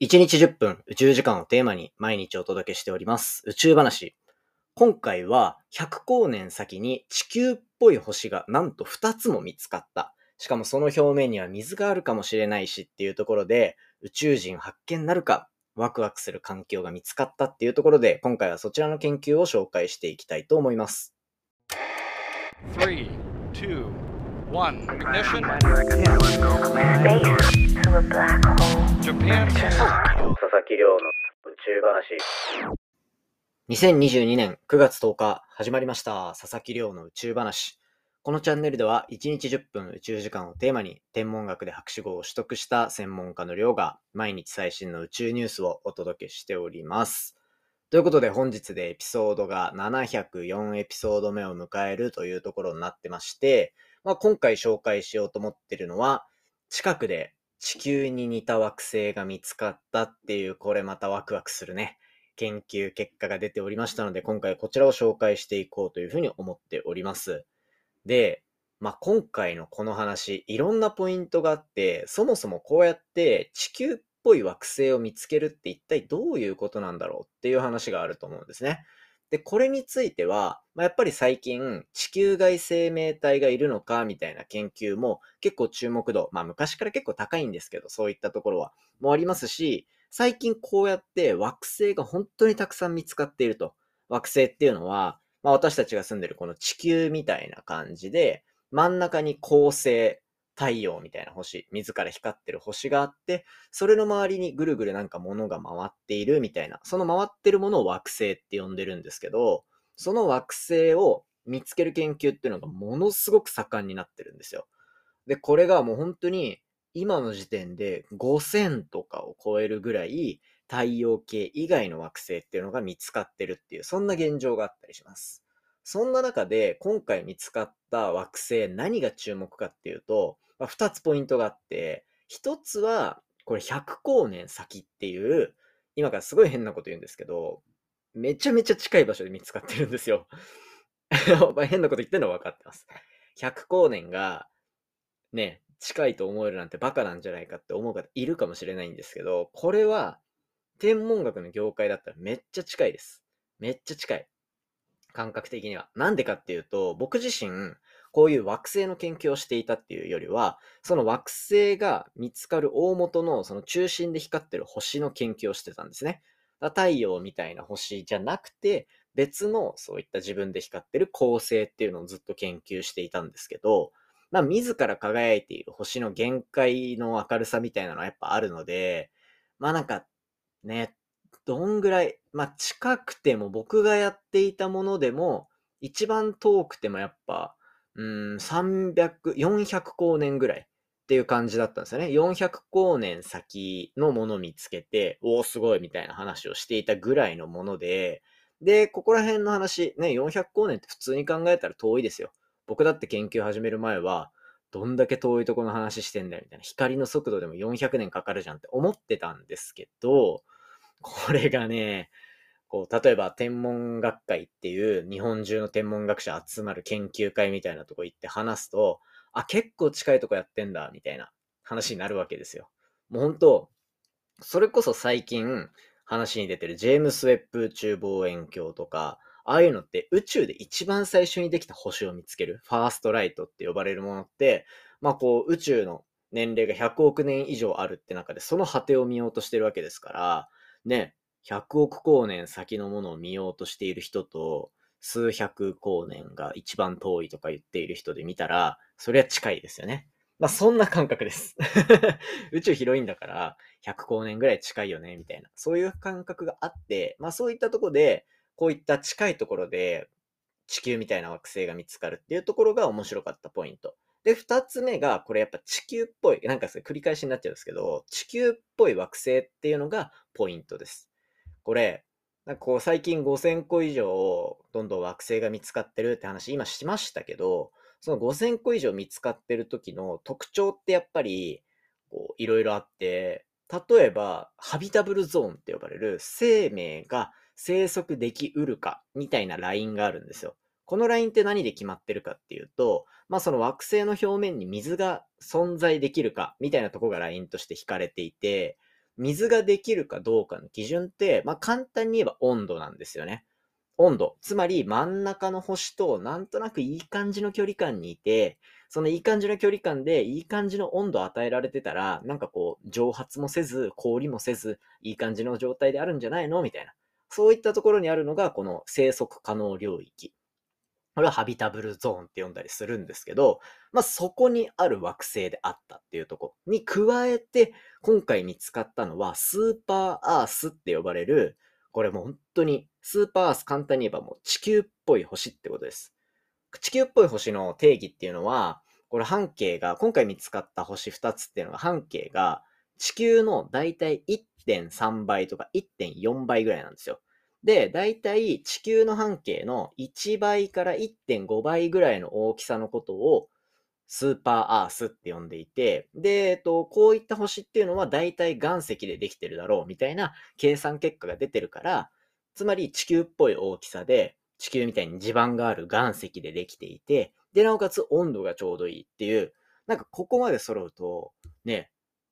1日10分宇宙時間をテーマに毎日お届けしております宇宙話。今回は100光年先に地球っぽい星がなんと2つも見つかった。しかもその表面には水があるかもしれないしっていうところで宇宙人発見なるかワクワクする環境が見つかったっていうところで今回はそちらの研究を紹介していきたいと思います。Three, two, one. Ignition. Space to a black hole. Japan. 佐々木亮の宇宙話。2022年9月10日始まりました佐々木亮の宇宙話。このチャンネルでは1日10分宇宙時間をテーマに天文学で博士号を取得した専門家の亮が毎日最新の宇宙ニュースをお届けしております。ということで本日でエピソードが704エピソード目を迎えるというところになってまして、まあ、今回紹介しようと思ってるのは近くで地球に似た惑星が見つかったっていう、これまたワクワクするね、研究結果が出ておりましたので、今回こちらを紹介していこうというふうに思っております。で、まあ、今回のこの話、いろんなポイントがあって、そもそもこうやって地球っぽい惑星を見つけるって一体どういうことなんだろうっていう話があると思うんですね。で、これについては、まあ、やっぱり最近、地球外生命体がいるのかみたいな研究も結構注目度、まあ昔から結構高いんですけど、そういったところは、もありますし、最近こうやって惑星が本当にたくさん見つかっていると。惑星っていうのは、まあ私たちが住んでるこの地球みたいな感じで、真ん中に恒星、太陽みたいな星、自ら光ってる星があって、それの周りにぐるぐるなんか物が回っているみたいな、その回ってるものを惑星って呼んでるんですけど、その惑星を見つける研究っていうのがものすごく盛んになってるんですよ。で、これがもう本当に今の時点で5000とかを超えるぐらい太陽系以外の惑星っていうのが見つかってるっていう、そんな現状があったりします。そんな中で今回見つかった惑星何が注目かっていうと、まあ、2つポイントがあって、1つはこれ100光年先っていう、今からすごい変なこと言うんですけど、めちゃめちゃ近い場所で見つかってるんですよ。まあ変なこと言ってるのは分かってます。100光年がね、近いと思えるなんてバカなんじゃないかって思う方いるかもしれないんですけど、これは天文学の業界だったらめっちゃ近いです。めっちゃ近い。感覚的には。なんでかっていうと、僕自身、こういう惑星の研究をしていたっていうよりは、その惑星が見つかる大元のその中心で光ってる星の研究をしてたんですね。太陽みたいな星じゃなくて、別のそういった自分で光ってる恒星っていうのをずっと研究していたんですけど、まあ自ら輝いている星の限界の明るさみたいなのはやっぱあるので、まあなんかね、どんぐらい、まあ近くても僕がやっていたものでも、一番遠くてもやっぱ、うん、300、400光年ぐらいっていう感じだったんですよね。400光年先のものを見つけて、おお、すごいみたいな話をしていたぐらいのもので、で、ここら辺の話、ね、400光年って普通に考えたら遠いですよ。僕だって研究始める前は、どんだけ遠いとこの話してんだよみたいな。光の速度でも400年かかるじゃんって思ってたんですけど、これがね、こう、例えば天文学会っていう日本中の天文学者集まる研究会みたいなとこ行って話すと、あ、結構近いとこやってんだ、みたいな話になるわけですよ。もう本当それこそ最近話に出てるジェームス・ウェッブ宇宙望遠鏡とか、ああいうのって宇宙で一番最初にできた星を見つける、ファーストライトって呼ばれるものって、まあこう宇宙の年齢が100億年以上あるって中でその果てを見ようとしてるわけですから、ね、100億光年先のものを見ようとしている人と、数百光年が一番遠いとか言っている人で見たら、それは近いですよね。まあそんな感覚です。宇宙広いんだから、100光年ぐらい近いよね、みたいな。そういう感覚があって、まあそういったところで、こういった近いところで地球みたいな惑星が見つかるっていうところが面白かったポイント。で、二つ目が、これやっぱ地球っぽい、なんか繰り返しになっちゃうんですけど、地球っぽい惑星っていうのがポイントです。これ、なんかこう最近5000個以上どんどん惑星が見つかってるって話今しましたけど、その5000個以上見つかってる時の特徴ってやっぱりいろいろあって、例えばハビタブルゾーンって呼ばれる生命が生息できうるかみたいなラインがあるんですよ。このラインって何で決まってるかっていうと、まあその惑星の表面に水が存在できるかみたいなとこがラインとして引かれていて、水ができるかどうかの基準って、まあ簡単に言えば温度なんですよね。温度。つまり真ん中の星となんとなくいい感じの距離感にいて、そのいい感じの距離感でいい感じの温度を与えられてたら、なんかこう、蒸発もせず、氷もせず、いい感じの状態であるんじゃないの？みたいな。そういったところにあるのが、この生息可能領域。これはハビタブルゾーンって呼んだりするんですけど、まあそこにある惑星であったっていうとこに加えて、今回見つかったのはスーパーアースって呼ばれる、これもう本当にスーパーアース簡単に言えばもう地球っぽい星ってことです。地球っぽい星の定義っていうのは、これ半径が、今回見つかった星2つっていうのが半径が地球のだいたい1.3倍とか1.4倍ぐらいなんですよ。で、だいたい地球の半径の1倍から1.5倍ぐらいの大きさのことをスーパーアースって呼んでいて、で、えっと、こういった星っていうのはだいたい岩石でできてるだろうみたいな計算結果が出てるから、つまり地球っぽい大きさで、地球みたいに地盤がある岩石でできていて、で、なおかつ温度がちょうどいいっていう、なんかここまで揃うと、ね、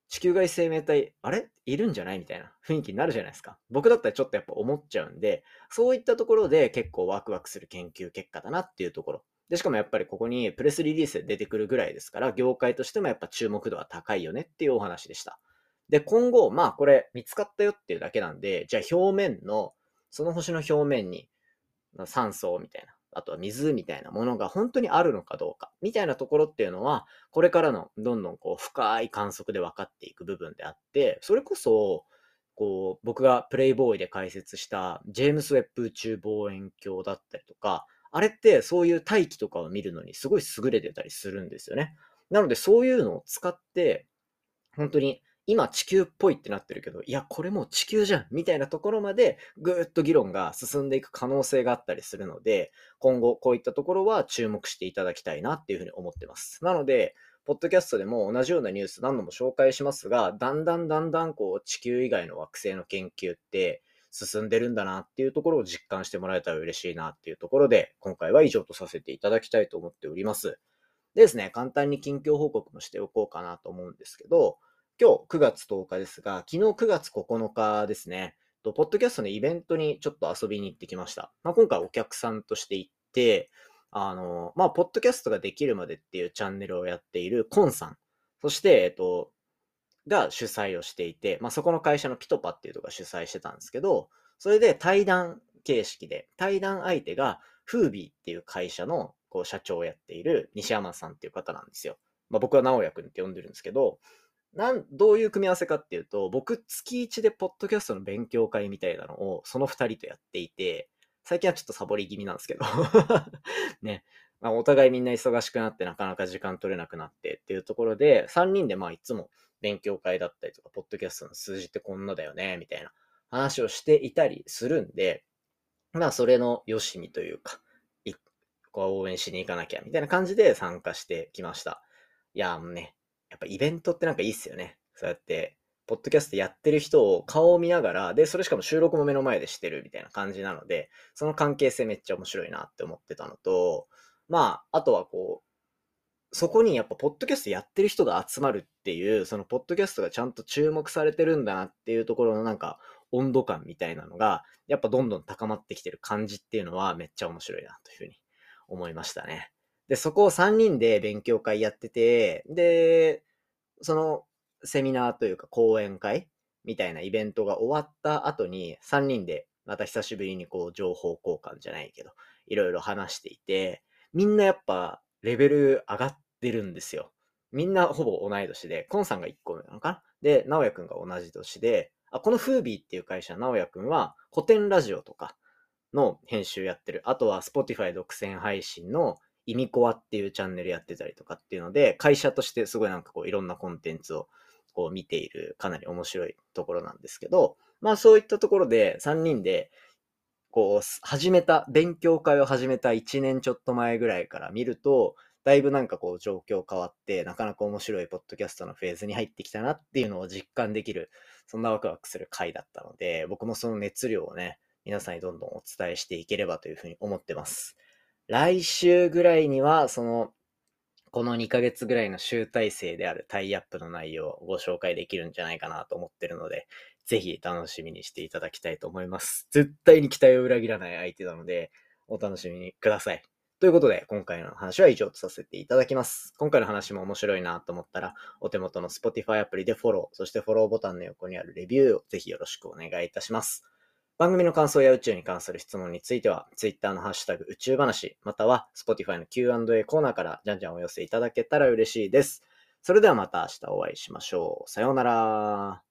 地球外生命体、あれ？いるんじゃない？みたいな雰囲気になるじゃないですか。僕だったらちょっとやっぱ思っちゃうんで、そういったところで結構ワクワクする研究結果だなっていうところ。で、しかもやっぱりここにプレスリリースで出てくるぐらいですから、業界としてもやっぱ注目度は高いよねっていうお話でした。で、今後、まあこれ見つかったよっていうだけなんで、じゃあ表面の、その星の表面に酸素みたいな、あとは水みたいなものが本当にあるのかどうか、みたいなところっていうのは、これからのどんどんこう深い観測で分かっていく部分であって、それこそ、こう、僕がプレイボーイで解説したジェームス・ウェッブ宇宙望遠鏡だったりとか、あれってそういう大気とかを見るのにすごい優れてたりするんですよね。なのでそういうのを使って、本当に今地球っぽいってなってるけど、いや、これもう地球じゃんみたいなところまでぐーっと議論が進んでいく可能性があったりするので、今後こういったところは注目していただきたいなっていうふうに思ってます。なので、ポッドキャストでも同じようなニュース何度も紹介しますが、だんだんだんだんこう地球以外の惑星の研究って進んでるんだなっていうところを実感してもらえたら嬉しいなっていうところで、今回は以上とさせていただきたいと思っております。でですね、簡単に近況報告もしておこうかなと思うんですけど、今日9月10日ですが、昨日9月9日ですね、ポッドキャストのイベントにちょっと遊びに行ってきました。まあ、今回お客さんとして行って、あの、まあ、ポッドキャストができるまでっていうチャンネルをやっているコンさん、そして、えっと、が主催をしていて、まあ、そこの会社のピトパっていうとこが主催してたんですけど、それで対談形式で、対談相手がフービーっていう会社のこう社長をやっている西山さんっていう方なんですよ。まあ、僕は直哉くんって呼んでるんですけど、なん、どういう組み合わせかっていうと、僕、月1でポッドキャストの勉強会みたいなのを、その二人とやっていて、最近はちょっとサボり気味なんですけど、ね。まあ、お互いみんな忙しくなって、なかなか時間取れなくなってっていうところで、3人でまあ、いつも勉強会だったりとか、ポッドキャストの数字ってこんなだよね、みたいな話をしていたりするんで、まあ、それのよしみというか、いこう応援しに行かなきゃ、みたいな感じで参加してきました。いや、もうね、やっぱイベントってなんかいいっすよね。そうやって、ポッドキャストやってる人を顔を見ながら、で、それしかも収録も目の前でしてるみたいな感じなので、その関係性めっちゃ面白いなって思ってたのと、まあ、あとはこう、そこにやっぱポッドキャストやってる人が集まるっていう、そのポッドキャストがちゃんと注目されてるんだなっていうところのなんか温度感みたいなのが、やっぱどんどん高まってきてる感じっていうのはめっちゃ面白いなというふうに思いましたね。で、そこを3人で勉強会やってて、で、そのセミナーというか講演会みたいなイベントが終わった後に3人でまた久しぶりにこう情報交換じゃないけど、いろいろ話していて、みんなやっぱレベル上がってるんですよ。みんなほぼ同い年で、コンさんが1個目なのかな？で、直哉くんが同じ年で、あ、このフービーっていう会社、直哉くんは古典ラジオとかの編集やってる。あとは Spotify 独占配信のイミコアっていうチャンネルやってたりとかっていうので、会社としてすごいなんかこういろんなコンテンツをこう見ているかなり面白いところなんですけど、まあそういったところで3人でこう始めた、勉強会を始めた1年ちょっと前ぐらいから見ると、だいぶなんかこう状況変わって、なかなか面白いポッドキャストのフェーズに入ってきたなっていうのを実感できる、そんなワクワクする回だったので、僕もその熱量をね、皆さんにどんどんお伝えしていければというふうに思ってます。来週ぐらいには、その、この2ヶ月ぐらいの集大成であるタイアップの内容をご紹介できるんじゃないかなと思ってるので、ぜひ楽しみにしていただきたいと思います。絶対に期待を裏切らない相手なので、お楽しみにください。ということで、今回の話は以上とさせていただきます。今回の話も面白いなと思ったら、お手元の Spotify アプリでフォロー、そしてフォローボタンの横にあるレビューをぜひよろしくお願いいたします。番組の感想や宇宙に関する質問については、Twitter のハッシュタグ宇宙話、または Spotify の Q&A コーナーからじゃんじゃんお寄せいただけたら嬉しいです。それではまた明日お会いしましょう。さようなら。